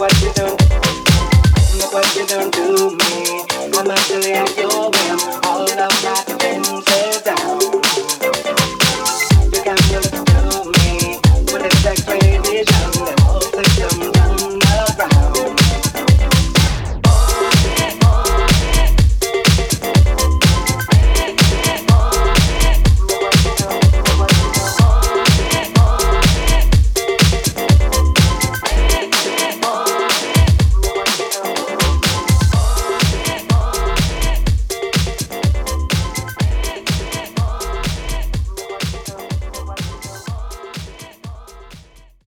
what you done. Look what you done to me. I'm actually at your whim. All of that.